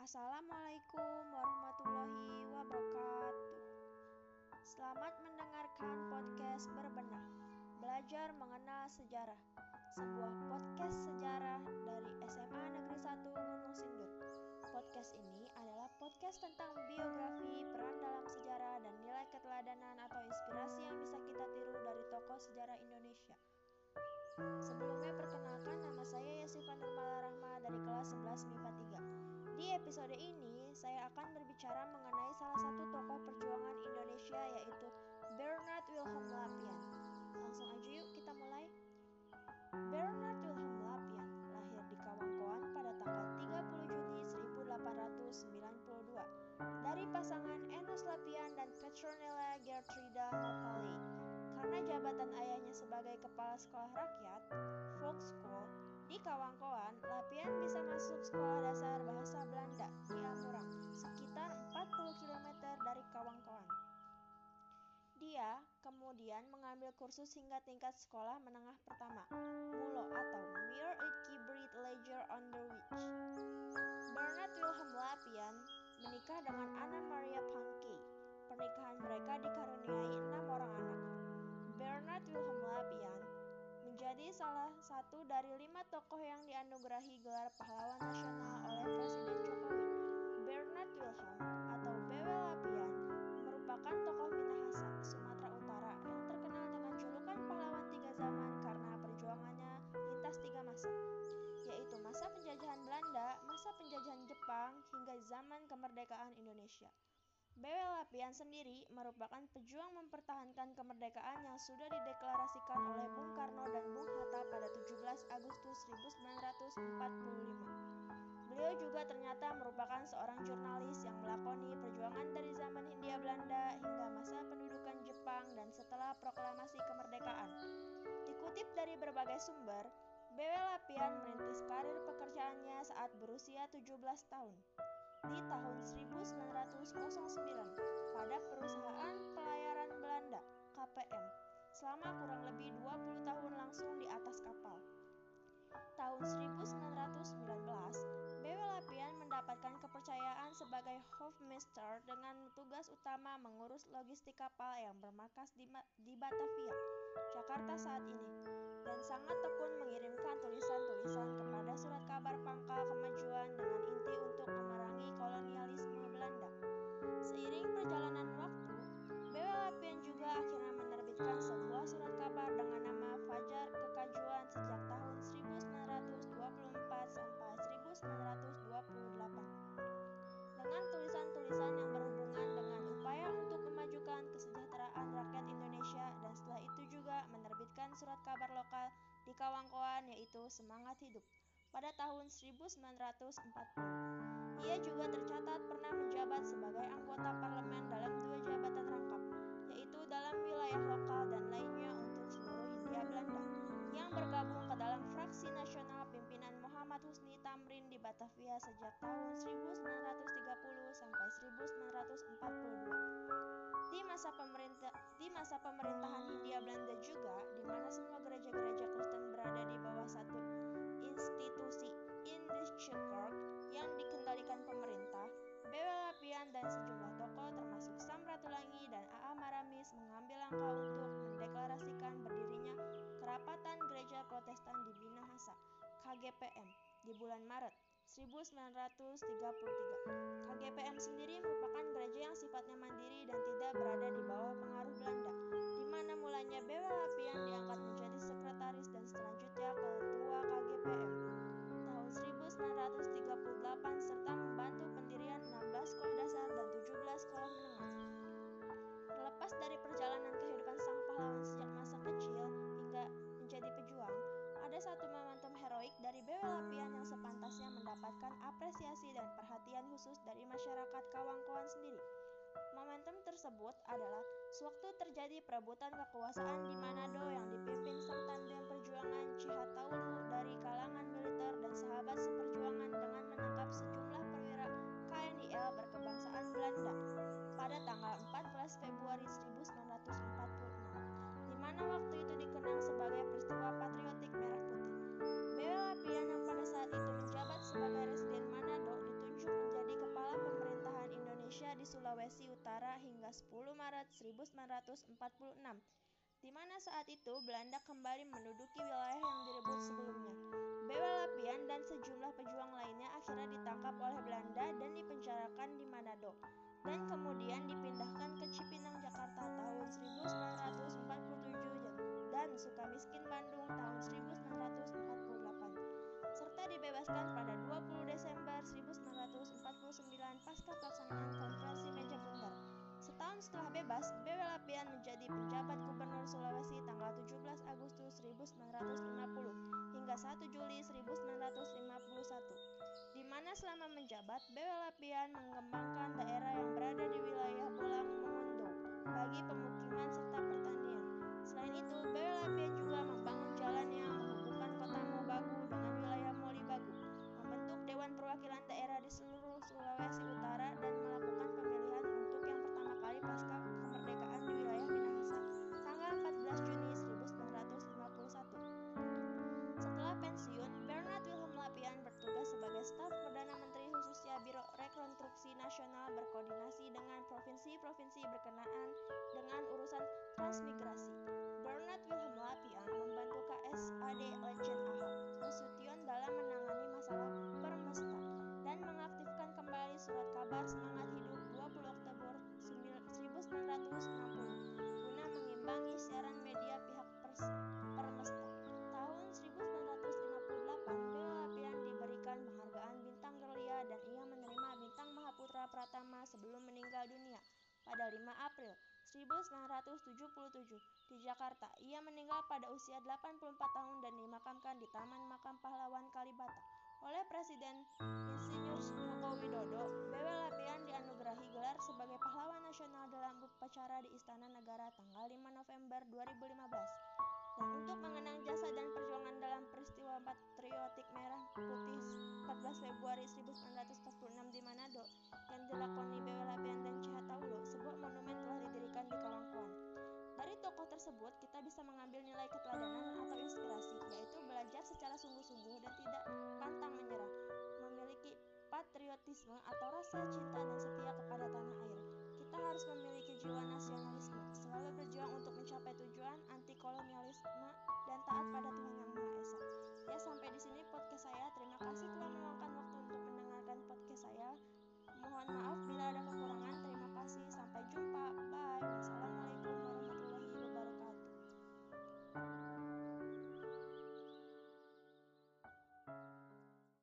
Assalamualaikum warahmatullahi wabarakatuh. Selamat mendengarkan podcast Berbenah, Belajar Mengenal Sejarah, sebuah podcast sejarah dari SMA Negeri 1 Gunung Sindur. Podcast ini adalah podcast tentang biografi, peran dalam sejarah, dan nilai keteladanan atau inspirasi yang bisa kita tiru dari tokoh sejarah Indonesia. Sebelumnya perkenalkan nama saya Yasifan Nurmala Rahma dari kelas 11 MIPA 3. Di episode ini saya akan berbicara mengenai salah satu tokoh perjuangan Indonesia yaitu Bernard Wilhelm Lapian. Langsung aja yuk kita mulai. Bernard Wilhelm Lapian lahir di Kawangkoan pada tanggal 30 Juni 1892 dari pasangan Enos Lapian dan Petronella Gertruda Mapali karena jabatan ayahnya sebagai kepala sekolah rakyat, Volkschool, di Kawangkoan, Lapian bisa masuk sekolah kursus hingga tingkat sekolah menengah pertama, MULO atau Mere Kibrit Leger Underwich. Bernard Wilhelm Lapian menikah dengan Anna Maria Pankey. Pernikahan mereka dikaruniai enam orang anak. Bernard Wilhelm Lapian menjadi salah satu dari lima tokoh yang dianugerahi gelar pahlawan nasional Jepang, hingga zaman kemerdekaan Indonesia. BW Lapian sendiri merupakan pejuang mempertahankan kemerdekaan yang sudah dideklarasikan oleh Bung Karno dan Bung Hatta pada 17 Agustus 1945. Beliau juga ternyata merupakan seorang jurnalis yang melakoni perjuangan dari zaman Hindia Belanda hingga masa pendudukan Jepang dan setelah proklamasi kemerdekaan. Dikutip dari berbagai sumber, BW Lapian merintis karir pekerjaannya saat berusia 17 tahun di tahun 1909 pada perusahaan pelayaran Belanda KPM selama kurang lebih 20 tahun langsung di atas kapal. Tahun 1919, sebagai Hofmeister dengan tugas utama mengurus logistik kapal yang bermarkas di, Batavia, Jakarta saat ini, dan sangat tekun mengirimkan tulisan-tulisan kepada surat kabar pangkal kemajuan dengan inti untuk memerangi kolonialisme Belanda. Seiring perjalanan waktu, BW Lapian juga akhirnya menerbitkan sebuah surat kabar dengan nama Fajar Kekajuan sejak tahun 1924 sampai 1928. Dengan tulisan-tulisan yang berhubungan dengan upaya untuk memajukan kesejahteraan rakyat Indonesia dan setelah itu juga menerbitkan surat kabar lokal di Kawangkoan yaitu Semangat Hidup pada tahun 1940. Ia juga tercatat pernah menjabat sebagai anggota parlemen dalam dua jabatan rangkap, yaitu dalam wilayah lokal dan lainnya untuk seluruh Hindia Belanda, yang bergabung ke dalam fraksi nasional Batavia sejak tahun 1930 sampai 1942. Di masa pemerintah di masa pemerintahan Hindia Belanda juga, di mana semua gereja-gereja Kristen berada di bawah satu institusi Indische yang dikendalikan pemerintah, BW Lapian dan sejumlah tokoh termasuk Sam Ratulangi dan AA Maramis mengambil langkah untuk mendeklarasikan berdirinya Kerapatan Gereja Protestan di Minahasa, KGPM, di bulan Maret 1933. KGPM sendiri merupakan gereja yang sifatnya mandiri dan tidak berada di bawah pengaruh Belanda, di mana mulanya BW Lapian diangkat menjadi sekretaris dan selanjutnya ketua KGPM tahun 1938 serta membantu pendirian 16 sekolah dasar dan 17 sekolah menengah. Terlepas dari perjalanan kehidupan sang pahlawan sejak masa kecil hingga menjadi pejuang, ada satu momentum heroik dari BW Lapian yang sepantasnya mendapatkan apresiasi dan perhatian khusus dari masyarakat Kawangkoan sendiri. Momentum tersebut adalah sewaktu terjadi perebutan kekuasaan di Manado yang dipimpin sang tandem perjuangan Cihataulu dari kalangan militer dan sahabat seperjuangan dengan di Sulawesi Utara hingga 10 Maret 1946, di mana saat itu Belanda kembali menduduki wilayah yang direbut sebelumnya. Bewa Lapian dan sejumlah pejuang lainnya akhirnya ditangkap oleh Belanda dan dipenjarakan di Manado, dan kemudian dipindahkan ke Cipinang, Jakarta tahun 1947 dan Sukamiskin, Bandung tahun 1948, serta dibebaskan pada 20 1950 hingga 1 Juli 1951, di mana selama menjabat, Bewe Lapian mengembangkan daerah yang berada di wilayah Bolang Mongondo bagi pemukiman serta pertanian. Selain itu, Bewe Lapian juga membangun jalan yang menghubungkan kota Mobagu dengan wilayah Molibagu, membentuk Dewan Perwakilan Daerah di seluruh Sulawesi Utara, Rekonstruksi Nasional berkoordinasi dengan provinsi-provinsi berkenaan dengan urusan transmigrasi. Bernard Wilhelm Lapian membantu KSAD Legend Ahok Nasution dalam menangani masalah Permesta dan mengaktifkan kembali surat kabar semangat hidup 20 Oktober 1960 guna mengimbangi siaran media pihak pers Permesta. Tahun 1958, Bella Lapian diberikan penghargaan Bintang Gelia dan ia menerima Mahaputra Pratama sebelum meninggal dunia pada 5 April 1977 di Jakarta. Ia meninggal pada usia 84 tahun dan dimakamkan di Taman Makam Pahlawan Kalibata oleh Presiden Insinyur Joko Widodo. Bewe Lapian dianugerahi gelar sebagai pahlawan nasional dalam upacara di Istana Negara tanggal 5 November 2015. Untuk mengenang jasa dan perjuangan dalam peristiwa patriotik merah putih 14 Februari 1946 di Manado yang dilakoni Lapian dan CH Taulo, sebuah monumen telah didirikan di Kawangkoan. Dari tokoh tersebut, kita bisa mengambil nilai keteladanan atau inspirasi, yaitu belajar secara sungguh-sungguh dan tidak pantang menyerah, memiliki patriotisme atau rasa cinta dan setia kepada tanah air. Kita harus memiliki jiwa nasionalisme, selalu berjuang untuk mencapai tujuan anti kolonialisme taat pada Tuhan Yang Maha Esa. Ya, sampai di sini podcast saya. Terima kasih telah meluangkan waktu